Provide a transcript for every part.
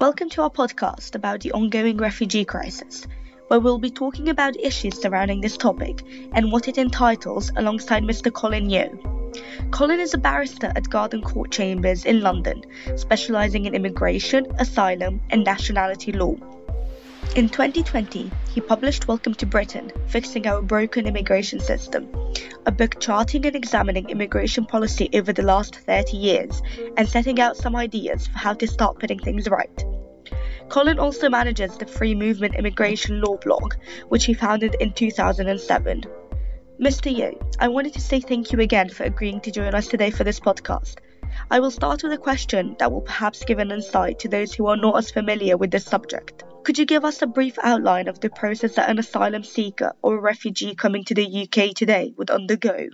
Welcome to our podcast about the ongoing refugee crisis, where we'll be talking about issues surrounding this topic and what it entitles alongside Mr. Colin Yeo. Colin is a barrister at Garden Court Chambers in London, specialising in immigration, asylum, and nationality law. In 2020, he published Welcome to Britain Fixing Our Broken Immigration System, a book charting and examining immigration policy over the last 30 years and setting out some ideas for how to start putting things right. Colin also manages the Free Movement Immigration Law blog, which he founded in 2007. Mr. Yeo, I wanted to say thank you again for agreeing to join us today for this podcast. I will start with a question that will perhaps give an insight to those who are not as familiar with this subject. Could you give us a brief outline of the process that an asylum seeker or a refugee coming to the UK today would undergo?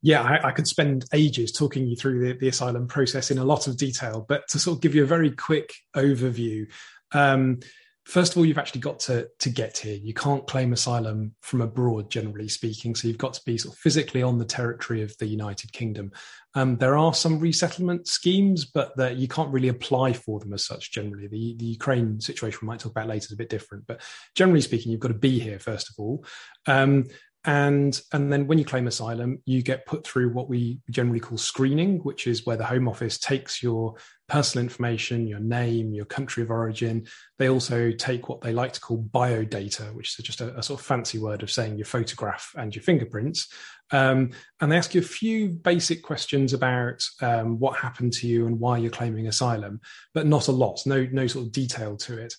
Yeah, I, I could spend ages talking you through the, the, asylum process in a lot of detail, but to sort of give you a very quick overview, um, first of all, you've actually got to to get here. You can't claim asylum from abroad, generally speaking. So you've got to be sort of physically on the territory of the United Kingdom. Um, there are some resettlement schemes, but the, you can't really apply for them as such. Generally, the the Ukraine situation we might talk about later is a bit different, but generally speaking, you've got to be here first of all. Um, and and then when you claim asylum you get put through what we generally call screening which is where the home office takes your personal information your name your country of origin. They also take what they like to call biodata which is just a, a sort of fancy word of saying your photograph and your fingerprints. Um, and they ask you a few basic questions about um, what happened to you and why you're claiming asylum but not a lot no no sort of detail to it.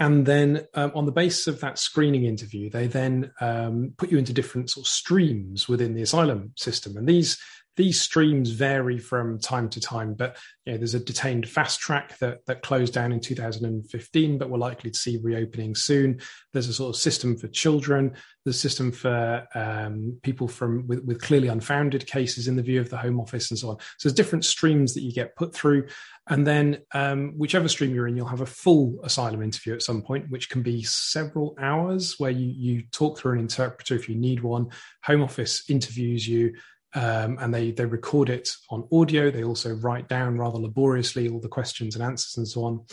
And then um, on the basis of that screening interview they then um, put you into different sort of streams within the asylum system. And these these streams vary from time to time, but you know, there's a detained fast track that that closed down in 2015, but we're likely to see reopening soon. There's a sort of system for children. A system for um, people from with, with, clearly unfounded cases in the view of the Home Office and so on. So there's different streams that you get put through, and then um, whichever stream you're in, you'll have a full asylum interview at some point, which can be several hours, where you you talk through an interpreter if you need one. Home Office interviews you um, and they they record it on audio. They also write down rather laboriously all the questions and answers and so on.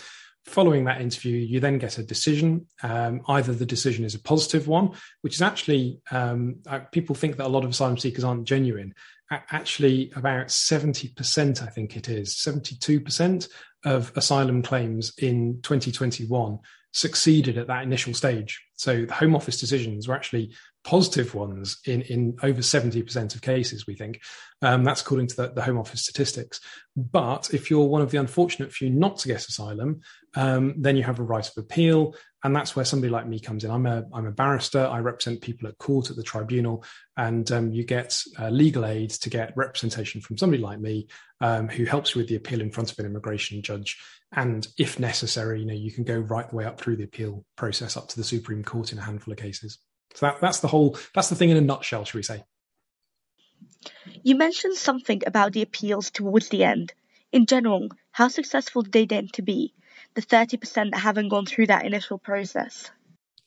Following that interview, you then get a decision. Um, either the decision is a positive one, which is actually um, uh, people think that a lot of asylum seekers aren't genuine. Actually, about seventy percent, I think it is seventy-two percent of asylum claims in 2021 succeeded at that initial stage. So the Home Office decisions were actually positive ones in, in over 70% of cases, we think. Um, that's according to the, the, Home Office statistics. But if you're one of the unfortunate few not to get asylum, um, then you have a right of appeal. And that's where somebody like me comes in. I'm a, I'm a barrister. I represent people at court at the tribunal. And um, you get uh, legal aid to get representation from somebody like me um, who helps you with the appeal in front of an immigration judge. And if necessary, you know, you can go right the way up through the appeal process up to the Supreme Court in a handful of cases. So that, that's the whole, that's the thing in a nutshell, should we say? You mentioned something about the appeals towards the end. In general, how successful did they tend to be? The 30% that haven't gone through that initial process?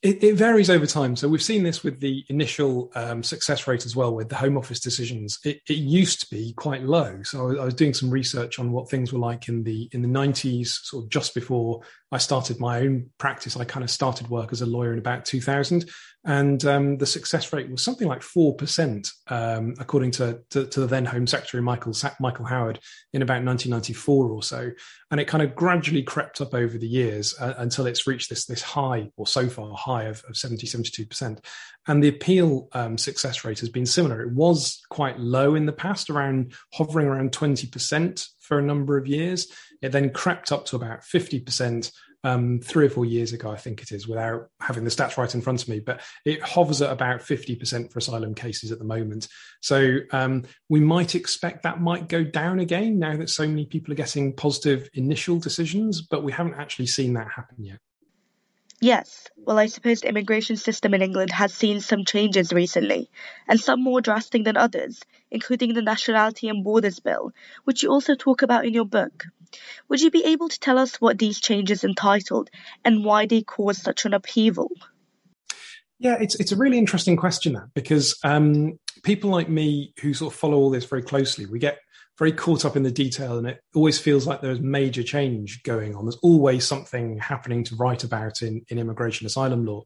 It, it, varies over time. So we've seen this with the initial um, success rate as well with the Home Office decisions. It, it used to be quite low. So I was doing some research on what things were like in the in the 90s, sort of just before I started my own practice. I kind of started work as a lawyer in about 2000, and um, the success rate was something like four percent, um, according to, to, to the then Home Secretary Michael Michael Howard in about 1994 or so. And it kind of gradually crept up over the years uh, until it's reached this this high, or so far high of, of 70 72 percent. And the appeal um, success rate has been similar. It was quite low in the past, around hovering around 20 percent for a number of years. It then crept up to about 50 percent um, three or four years ago, I think it is, without having the stats right in front of me, but it hovers at about 50% for asylum cases at the moment. So um, we might expect that might go down again now that so many people are getting positive initial decisions, but we haven't actually seen that happen yet. Yes, well, I suppose the immigration system in England has seen some changes recently, and some more drastic than others, including the Nationality and Borders Bill, which you also talk about in your book. Would you be able to tell us what these changes entitled and why they caused such an upheaval? Yeah, it's it's a really interesting question that because um, people like me who sort of follow all this very closely, we get very caught up in the detail, and it always feels like there's major change going on. There's always something happening to write about in, in immigration asylum law.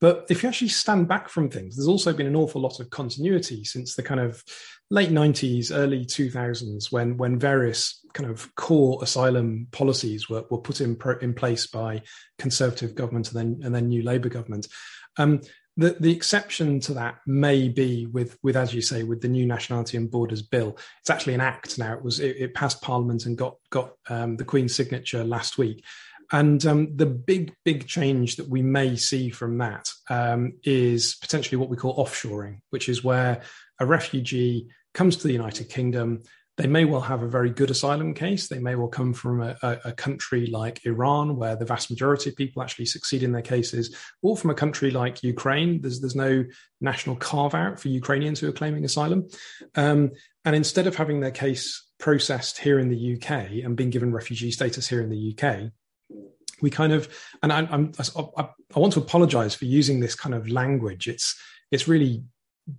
But if you actually stand back from things, there's also been an awful lot of continuity since the kind of late 90s, early 2000s, when when various kind of core asylum policies were, were put in pro, in place by conservative government and then and then new Labour government. Um, the, the exception to that may be with, with, as you say, with the new Nationality and Borders Bill. It's actually an act now. It was it, it passed Parliament and got got um, the Queen's signature last week. And um, the big, big change that we may see from that um, is potentially what we call offshoring, which is where a refugee comes to the United Kingdom, they may well have a very good asylum case. They may well come from a, a, country like Iran, where the vast majority of people actually succeed in their cases, or from a country like Ukraine. There's there's no national carve out for Ukrainians who are claiming asylum, um, and instead of having their case processed here in the UK and being given refugee status here in the UK, we kind of and I, I'm, I, I want to apologise for using this kind of language. It's it's really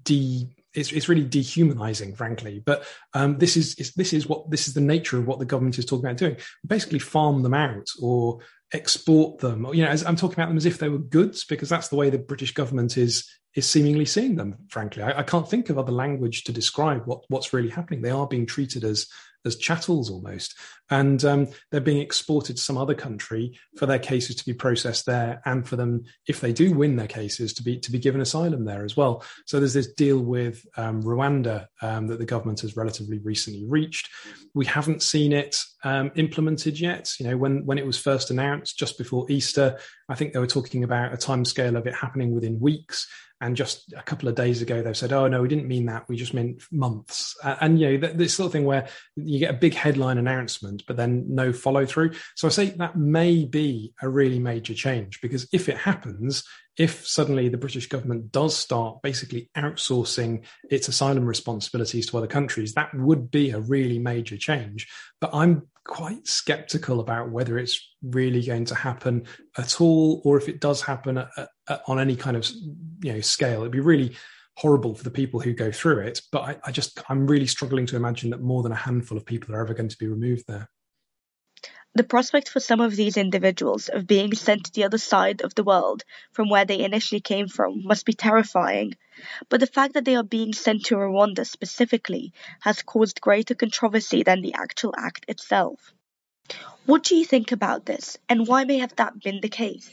de it's, it's really dehumanizing, frankly. But um, this is, is this is what this is the nature of what the government is talking about doing. Basically, farm them out or export them. You know, as, I'm talking about them as if they were goods because that's the way the British government is is seemingly seeing them. Frankly, I, I can't think of other language to describe what what's really happening. They are being treated as as chattels almost, and um, they're being exported to some other country for their cases to be processed there, and for them, if they do win their cases, to be to be given asylum there as well. So there's this deal with um, Rwanda um, that the government has relatively recently reached. We haven't seen it um, implemented yet. You know, when when it was first announced just before Easter, I think they were talking about a timescale of it happening within weeks. And just a couple of days ago, they've said, "Oh no, we didn't mean that. We just meant months." Uh, and you know, this sort of thing where you get a big headline announcement, but then no follow through. So I say that may be a really major change because if it happens, if suddenly the British government does start basically outsourcing its asylum responsibilities to other countries, that would be a really major change. But I'm quite skeptical about whether it's really going to happen at all, or if it does happen at, at, on any kind of you know scale. It'd be really horrible for the people who go through it. But I, I just I'm really struggling to imagine that more than a handful of people are ever going to be removed there. The prospect for some of these individuals of being sent to the other side of the world from where they initially came from must be terrifying, but the fact that they are being sent to Rwanda specifically has caused greater controversy than the actual act itself. What do you think about this, and why may have that been the case?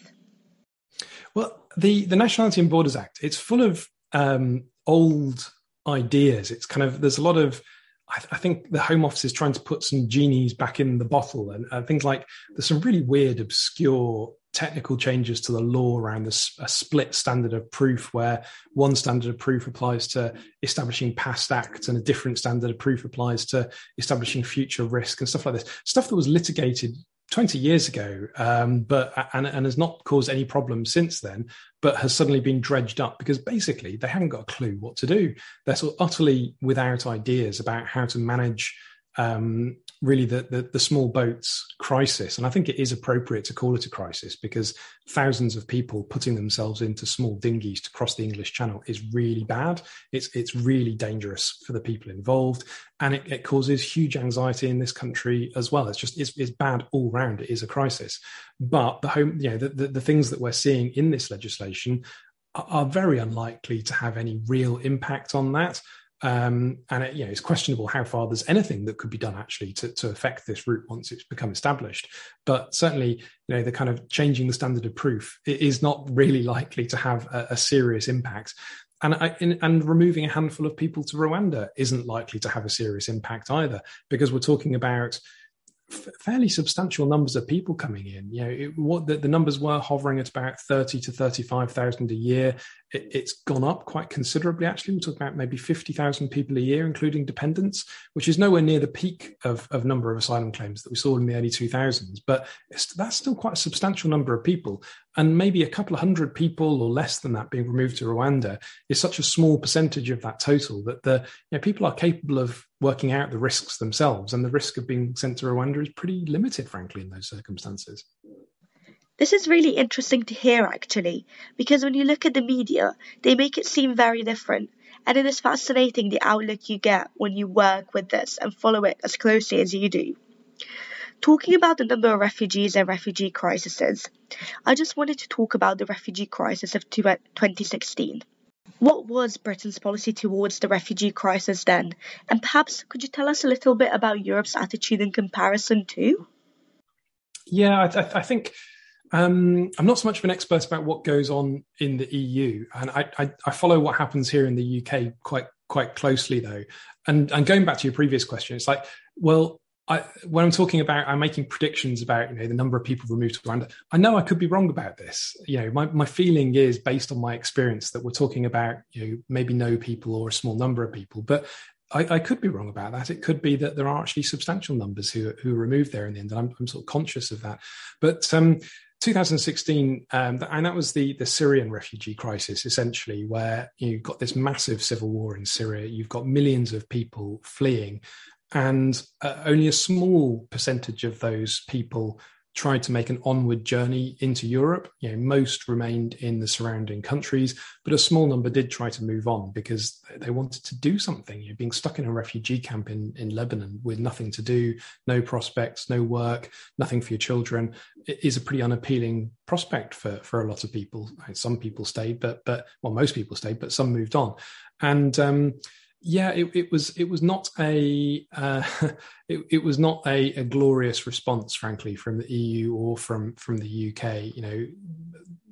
Well, the, the Nationality and Borders Act, it's full of um, old ideas. It's kind of, there's a lot of I, th- I, think the Home Office is trying to put some genies back in the bottle, and, things like there's some really weird, obscure technical changes to the law around this a split standard of proof where one standard of proof applies to establishing past acts and a different standard of proof applies to establishing future risk and stuff like this. Stuff that was litigated 20 years ago, um, but and, and has not caused any problems since then, but has suddenly been dredged up because basically they haven't got a clue what to do. They're sort of utterly without ideas about how to manage um, really the, the, the small boats crisis, and I think it is appropriate to call it a crisis because thousands of people putting themselves into small dinghies to cross the English Channel is really bad. It's it's really dangerous for the people involved, and it, it causes huge anxiety in this country as well. It's just it's, it's bad all round. It is a crisis, but the home you know the, the, the things that we're seeing in this legislation are very unlikely to have any real impact on that. Um, and it, you know, it's questionable how far there's anything that could be done actually to, to affect this route once it's become established. But certainly, you know, the kind of changing the standard of proof is not really likely to have a, a serious impact. And, I, in, and removing a handful of people to Rwanda isn't likely to have a serious impact either, because we're talking about fairly substantial numbers of people coming in. You know, it, what the, the, numbers were hovering at about thirty to thirty-five thousand a year. It, has gone up quite considerably. Actually, we're talking about maybe fifty thousand people a year, including dependents, which is nowhere near the peak of, of number of asylum claims that we saw in the early two thousands. But that's still quite a substantial number of people, and maybe a couple of hundred people or less than that being removed to Rwanda is such a small percentage of that total that the you know, people are capable of working out the risks themselves, and the risk of being sent to Rwanda is pretty limited, frankly, in those circumstances. This is really interesting to hear, actually, because when you look at the media, they make it seem very different, and it is fascinating the outlook you get when you work with this and follow it as closely as you do. Talking about the number of refugees and refugee crises, I just wanted to talk about the refugee crisis of 2016. What was Britain's policy towards the refugee crisis then? And perhaps could you tell us a little bit about Europe's attitude in comparison too? Yeah, I, th- I think um, I'm not so much of an expert about what goes on in the EU, and I, I, I, follow what happens here in the UK quite quite closely though. And and going back to your previous question, it's like, well, I, when I'm talking about, I'm making predictions about, you know, the number of people removed to Rwanda. I know I could be wrong about this. You know, my, my feeling is based on my experience that we're talking about, you know, maybe no people or a small number of people, but I, I could be wrong about that. It could be that there are actually substantial numbers who, who are removed there in the end. And I'm, I'm sort of conscious of that. But, um, 2016, um, and that was the the Syrian refugee crisis, essentially, where you've got this massive civil war in Syria. You've got millions of people fleeing, and uh, only a small percentage of those people tried to make an onward journey into Europe. You know, most remained in the surrounding countries, but a small number did try to move on because they wanted to do something. You know, being stuck in a refugee camp in, in Lebanon with nothing to do, no prospects, no work, nothing for your children is a pretty unappealing prospect for, for a lot of people. Some people stayed, but but well, most people stayed, but some moved on. And um, yeah, it, it, was it was not a uh, it, it, was not a, a, glorious response, frankly, from the EU or from from the UK. You know,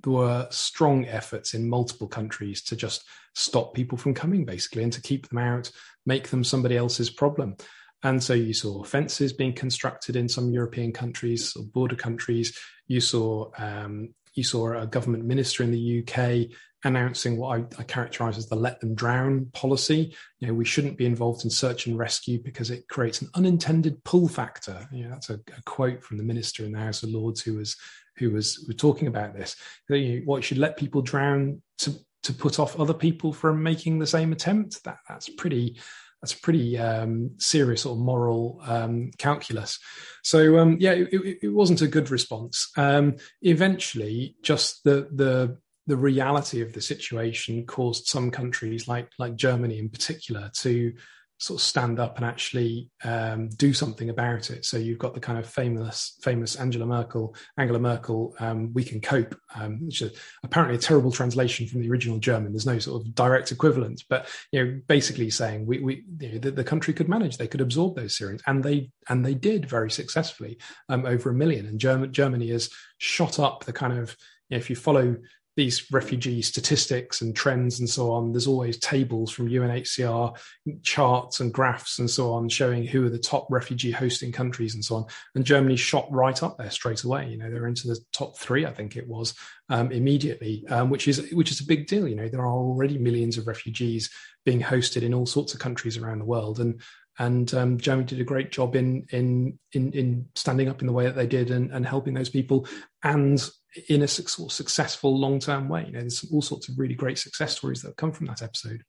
there were strong efforts in multiple countries to just stop people from coming, basically, and to keep them out, make them somebody else's problem. And so you saw fences being constructed in some European countries or border countries. You saw um, you saw a government minister in the UK announcing what I, I characterize as the let them drown policy. You know, we shouldn't be involved in search and rescue because it creates an unintended pull factor. You know, that's a, a quote from the minister in the House of Lords who was who was, talking about this. That, you what should let people drown to to put off other people from making the same attempt. That that's pretty that's pretty um, serious or moral um, calculus. So um, yeah, it, it, it, wasn't a good response. Um, eventually, just the the the reality of the situation caused some countries like like Germany in particular to sort of stand up and actually um, do something about it. So you've got the kind of famous famous Angela Merkel Angela Merkel um, "We Can Cope," um, which is apparently a terrible translation from the original German. There's no sort of direct equivalent, but you know, basically saying we we you know, the, the, country could manage, they could absorb those Syrians, and they and they did very successfully, um, over a million. And German, Germany has shot up the kind of if you follow these refugee statistics and trends and so on. There's always tables from UNHCR, charts and graphs and so on showing who are the top refugee hosting countries and so on. And Germany shot right up there straight away. You know, they're into the top three, I think it was, um, immediately, um, which is which is a big deal. You know, there are already millions of refugees being hosted in all sorts of countries around the world, and and um, Germany did a great job in in in in standing up in the way that they did and, and helping those people and in a sort of successful long term way. You know, there's all sorts of really great success stories that have come from that episode.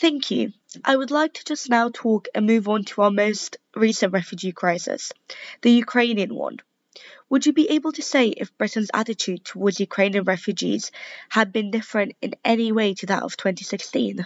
Thank you. I would like to just now talk and move on to our most recent refugee crisis, the Ukrainian one. Would you be able to say if Britain's attitude towards Ukrainian refugees had been different in any way to that of 2016?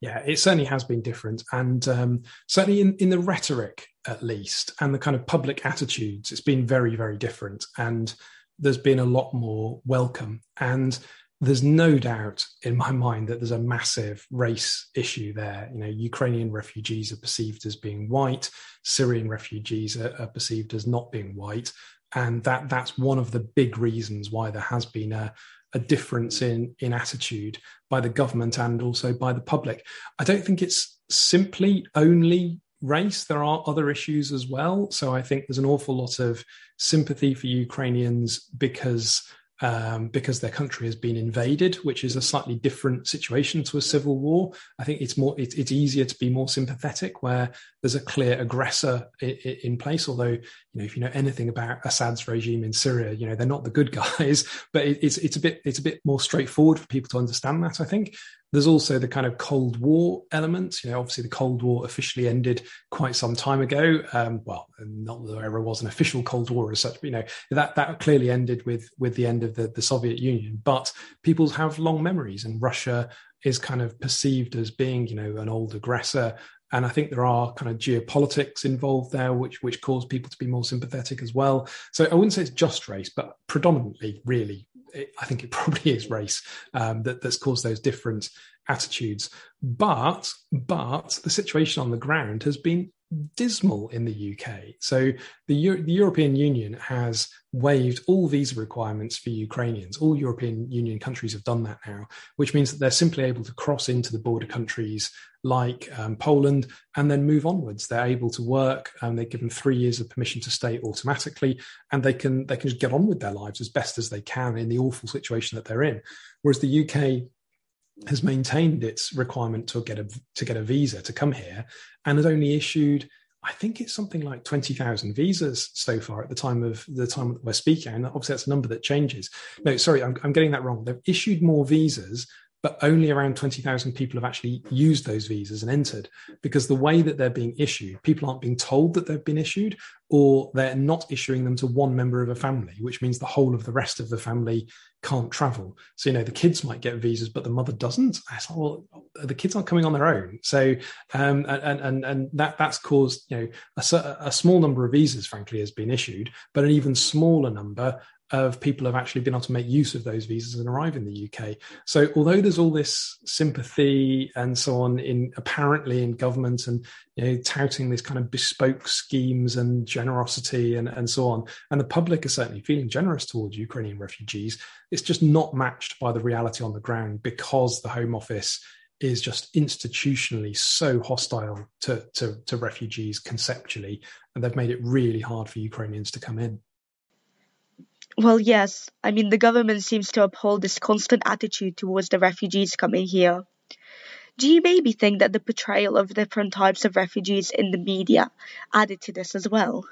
Yeah, it certainly has been different. And um, certainly in, in the rhetoric, at least, and the kind of public attitudes, it's been very, very different. And there's been a lot more welcome. And there's no doubt in my mind that there's a massive race issue there. You know, Ukrainian refugees are perceived as being white, Syrian refugees are, are perceived as not being white. And that that's one of the big reasons why there has been a, a difference in in attitude by the government and also by the public. I don't think it's simply only race. There are other issues as well. So I think there's an awful lot of sympathy for Ukrainians because um, because their country has been invaded, which is a slightly different situation to a civil war. I think it's more it's easier to be more sympathetic where there's a clear aggressor in, in place. Although you know, if you know anything about Assad's regime in Syria, you know they're not the good guys, but it, it's it's a bit it's a bit more straightforward for people to understand that. I think there's also the kind of Cold War element. You know, obviously the Cold War officially ended quite some time ago. Um, well, not that there ever was an official Cold War as such, but you know that that clearly ended with with the end of the, the Soviet Union. But people have long memories, and Russia is kind of perceived as being, you know, an old aggressor. And I think there are kind of geopolitics involved there, which which cause people to be more sympathetic as well. So I wouldn't say it's just race, but predominantly, really, it, I think it probably is race um, that, that's caused those different attitudes. But but the situation on the ground has been dismal in the UK. So the, Euro- the, European Union has waived all visa requirements for Ukrainians. All European Union countries have done that now, which means that they're simply able to cross into the border countries like um, Poland and then move onwards. They're able to work and they're given three years of permission to stay automatically, and they can they can just get on with their lives as best as they can in the awful situation that they're in. Whereas the UK has maintained its requirement to get a to get a visa to come here, and has only issued, I think it's something like twenty thousand visas so far at the time of the time that we're speaking. And obviously, that's a number that changes. No, sorry, I'm, I'm getting that wrong. They've issued more visas but only around 20,000 people have actually used those visas and entered because the way that they're being issued, people aren't being told that they've been issued, or they're not issuing them to one member of a family, which means the whole of the rest of the family can't travel. So, you know, the kids might get visas, but the mother doesn't. Well, the kids aren't coming on their own. So, um, and, and, and that, that's caused, you know, a, a small number of visas, frankly, has been issued, but an even smaller number of people have actually been able to make use of those visas and arrive in the UK. So although there's all this sympathy and so on in apparently in government and you know, touting these kind of bespoke schemes and generosity and, and so on, and the public are certainly feeling generous towards Ukrainian refugees, it's just not matched by the reality on the ground because the Home Office is just institutionally so hostile to, to, to refugees conceptually, and they've made it really hard for Ukrainians to come in. Well, yes. I mean, the government seems to uphold this constant attitude towards the refugees coming here. Do you maybe think that the portrayal of different types of refugees in the media added to this as well?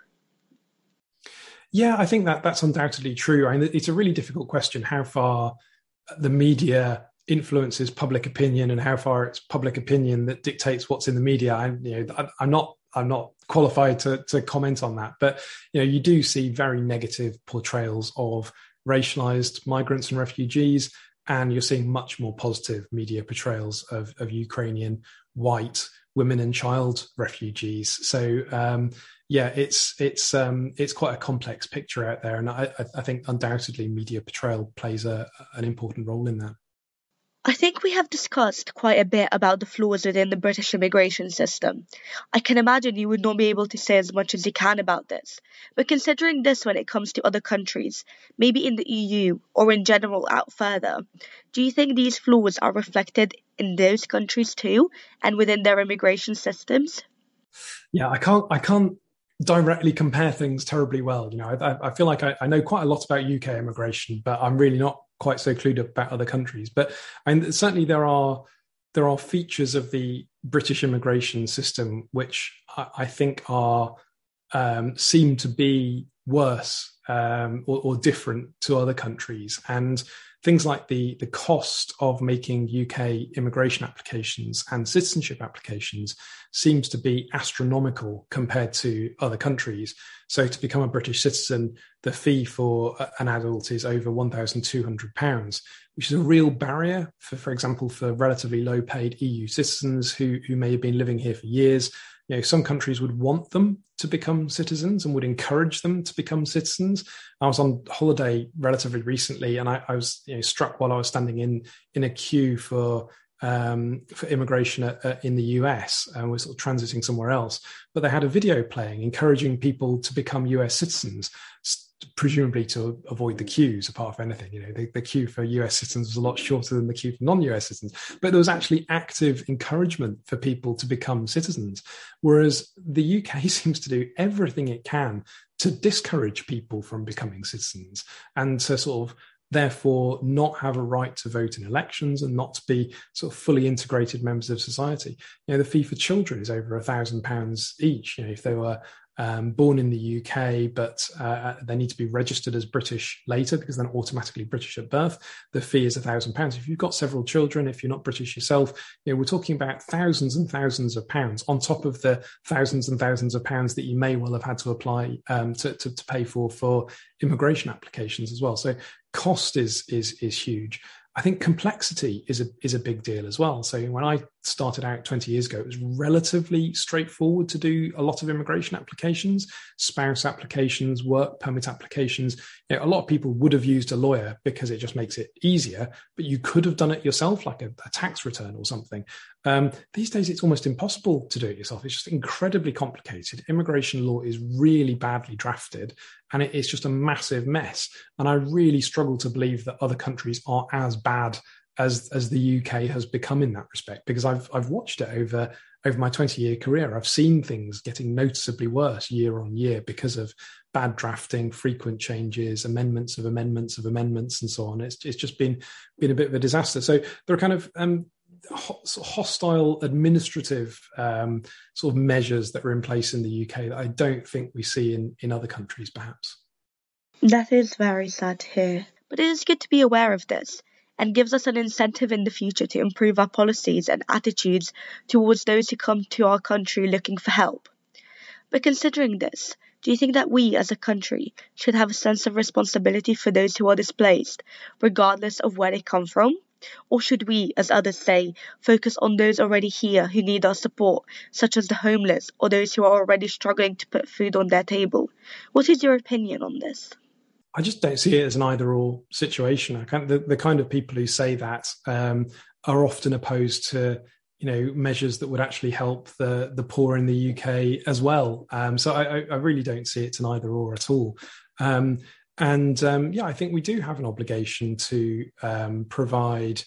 Yeah, I think that that's undoubtedly true. I mean, it's a really difficult question how far the media influences public opinion and how far it's public opinion that dictates what's in the media. I, you know, I, I'm not I'm not qualified to, to comment on that. But you know, you do see very negative portrayals of racialized migrants and refugees, and you're seeing much more positive media portrayals of, of Ukrainian white women and child refugees. So um, yeah, it's it's um, it's quite a complex picture out there, and I, I think undoubtedly media portrayal plays a, an important role in that. I think we have discussed quite a bit about the flaws within the British immigration system. I can imagine you would not be able to say as much as you can about this, but considering this when it comes to other countries, maybe in the EU or in general out further, do you think these flaws are reflected in those countries too and within their immigration systems? Yeah, I can't I can't directly compare things terribly well. You know, I, I feel like I, I, know quite a lot about UK immigration, but I'm really not quite so clued up about other countries. But and certainly there are there are features of the British immigration system which I, I think are um, seem to be worse um, or, or, different to other countries, and things like the the cost of making UK immigration applications and citizenship applications seems to be astronomical compared to other countries. So to become a British citizen, the fee for an adult is over £1,200, which is a real barrier for, for example, for relatively low paid EU citizens who, who may have been living here for years. You know, some countries would want them to become citizens and would encourage them to become citizens. I was on holiday relatively recently, and I, I was you know, struck while I was standing in in a queue for um, for immigration at, uh, in the US and was sort of transiting somewhere else. But they had a video playing encouraging people to become US citizens, presumably to avoid the queues, apart from anything. You know, the, the queue for US citizens was a lot shorter than the queue for non US citizens. But there was actually active encouragement for people to become citizens. Whereas the UK seems to do everything it can to discourage people from becoming citizens and to sort of therefore not have a right to vote in elections and not to be sort of fully integrated members of society. You know, the fee for children is over a thousand pounds each. You know, if they were um, born in the UK, but uh, they need to be registered as British later because they're automatically British at birth. The fee is a thousand pounds. If you've got several children, if you're not British yourself, you know, we're talking about thousands and thousands of pounds on top of the thousands and thousands of pounds that you may well have had to apply um, to, to, to pay for for immigration applications as well. So cost is is is huge. I think complexity is a is a big deal as well. So when I started out 20 years ago, it was relatively straightforward to do a lot of immigration applications, spouse applications, work permit applications. You know, a lot of people would have used a lawyer because it just makes it easier, but you could have done it yourself, like a, a tax return or something. Um, these days, it's almost impossible to do it yourself. It's just incredibly complicated. Immigration law is really badly drafted, and it, it's just a massive mess. And I really struggle to believe that other countries are as bad as as the UK has become in that respect because I've I've watched it over over my 20 year career. I've seen things getting noticeably worse year on year because of bad drafting frequent changes amendments of amendments of amendments and so on. It's it's just been been a bit of a disaster. So there are kind of um, hostile administrative um, sort of measures that are in place in the UK that I don't think we see in in other countries perhaps. That is very sad to hear. But it is good to be aware of this and gives us an incentive in the future to improve our policies and attitudes towards those who come to our country looking for help. But considering this, do you think that we as a country should have a sense of responsibility for those who are displaced, regardless of where they come from? Or should we, as others say, focus on those already here who need our support, such as the homeless or those who are already struggling to put food on their table? What is your opinion on this? I just don't see it as an either or situation. I can't, the, the kind of people who say that um, are often opposed to you know measures that would actually help the the poor in the UK as well. Um, so I, I, really don't see it as an either or at all. Um, and um, yeah, I think we do have an obligation to um, provide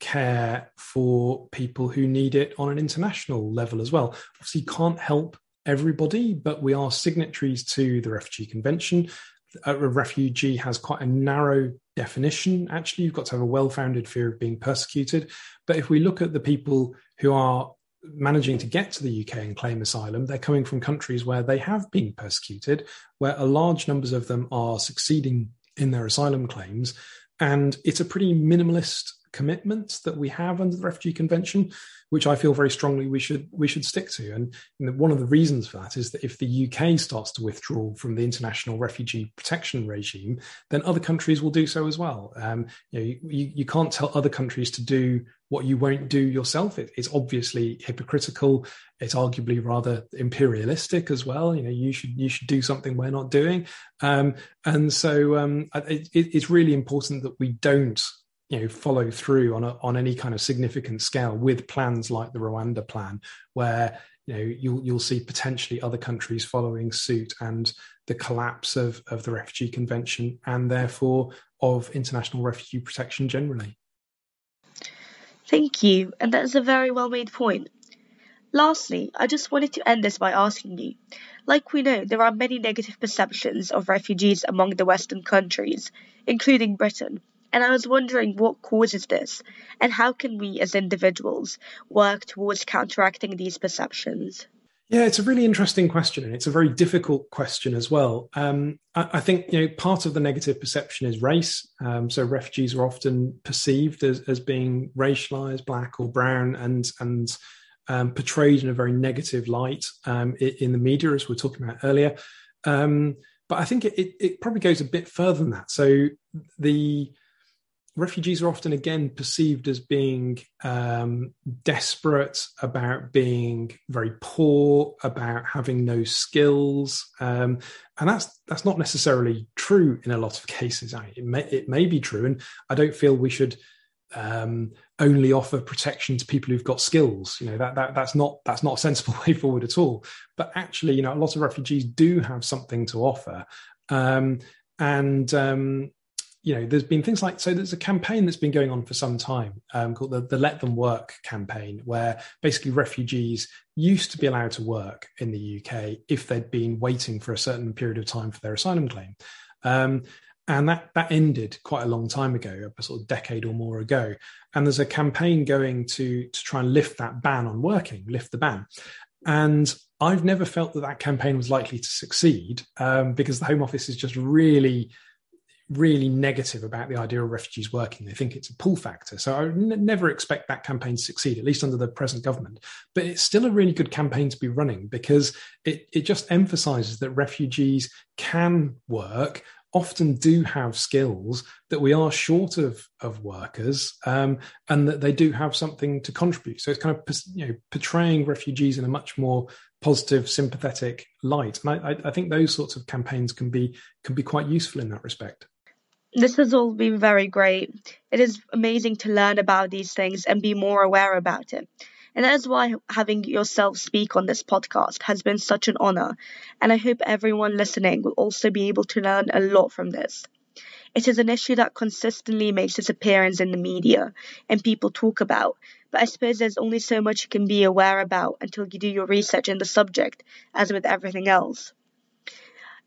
care for people who need it on an international level as well. Obviously, can't help everybody, but we are signatories to the Refugee Convention a refugee has quite a narrow definition. Actually, you've got to have a well founded fear of being persecuted. But if we look at the people who are managing to get to the UK and claim asylum, they're coming from countries where they have been persecuted, where a large numbers of them are succeeding in their asylum claims. And it's a pretty minimalist commitment that we have under the Refugee Convention which I feel very strongly we should we should stick to. And, and one of the reasons for that is that if the UK starts to withdraw from the international refugee protection regime, then other countries will do so as well. Um, you, know, you, you can't tell other countries to do what you won't do yourself. It, it's obviously hypocritical. It's arguably rather imperialistic as well. You know, you should you should do something we're not doing. Um, and so um, it, it's really important that we don't you know follow through on a, on any kind of significant scale with plans like the Rwanda plan, where you know you'll you'll see potentially other countries following suit and the collapse of of the refugee convention and therefore of international refugee protection generally. Thank you, and that's a very well made point. Lastly, I just wanted to end this by asking you like we know, there are many negative perceptions of refugees among the Western countries, including Britain. And I was wondering what causes this, and how can we as individuals work towards counteracting these perceptions? Yeah, it's a really interesting question, and it's a very difficult question as well. Um, I, I, think you know part of the negative perception is race. Um, so refugees are often perceived as, as being racialized, black or brown, and and um, portrayed in a very negative light um, in, in, the media, as we are talking about earlier. Um, but I think it, it, it probably goes a bit further than that. So the refugees are often again perceived as being um, desperate about being very poor about having no skills. Um, and that's that's not necessarily true in a lot of cases. It may, it may be true and i don't feel we should um, only offer protection to people who've got skills. You know that, that that's not that's not a sensible way forward at all. But actually you know a lot of refugees do have something to offer. Um, and um, you know, there's been things like so. There's a campaign that's been going on for some time um, called the, the Let Them Work campaign, where basically refugees used to be allowed to work in the UK if they'd been waiting for a certain period of time for their asylum claim. Um, and that that ended quite a long time ago, a sort of decade or more ago. And there's a campaign going to to try and lift that ban on working, lift the ban. And I've never felt that that campaign was likely to succeed um, because the Home Office is just really really negative about the idea of refugees working. They think it's a pull factor. So I n- never expect that campaign to succeed, at least under the present government. But it's still a really good campaign to be running because it, it just emphasizes that refugees can work often do have skills that we are short of of workers um, and that they do have something to contribute so it's kind of you know portraying refugees in a much more positive sympathetic light and I, I think those sorts of campaigns can be can be quite useful in that respect this has all been very great. It is amazing to learn about these things and be more aware about it. And that is why having yourself speak on this podcast has been such an honor, and I hope everyone listening will also be able to learn a lot from this. It is an issue that consistently makes its appearance in the media and people talk about, but I suppose there's only so much you can be aware about until you do your research in the subject, as with everything else.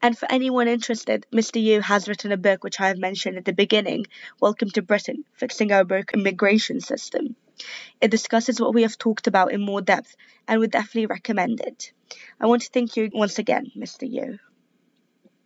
And for anyone interested, Mr. Yu has written a book which I have mentioned at the beginning, Welcome to Britain, Fixing Our Broken Immigration System. It discusses what we have talked about in more depth and would definitely recommend it. I want to thank you once again, Mr. Yu.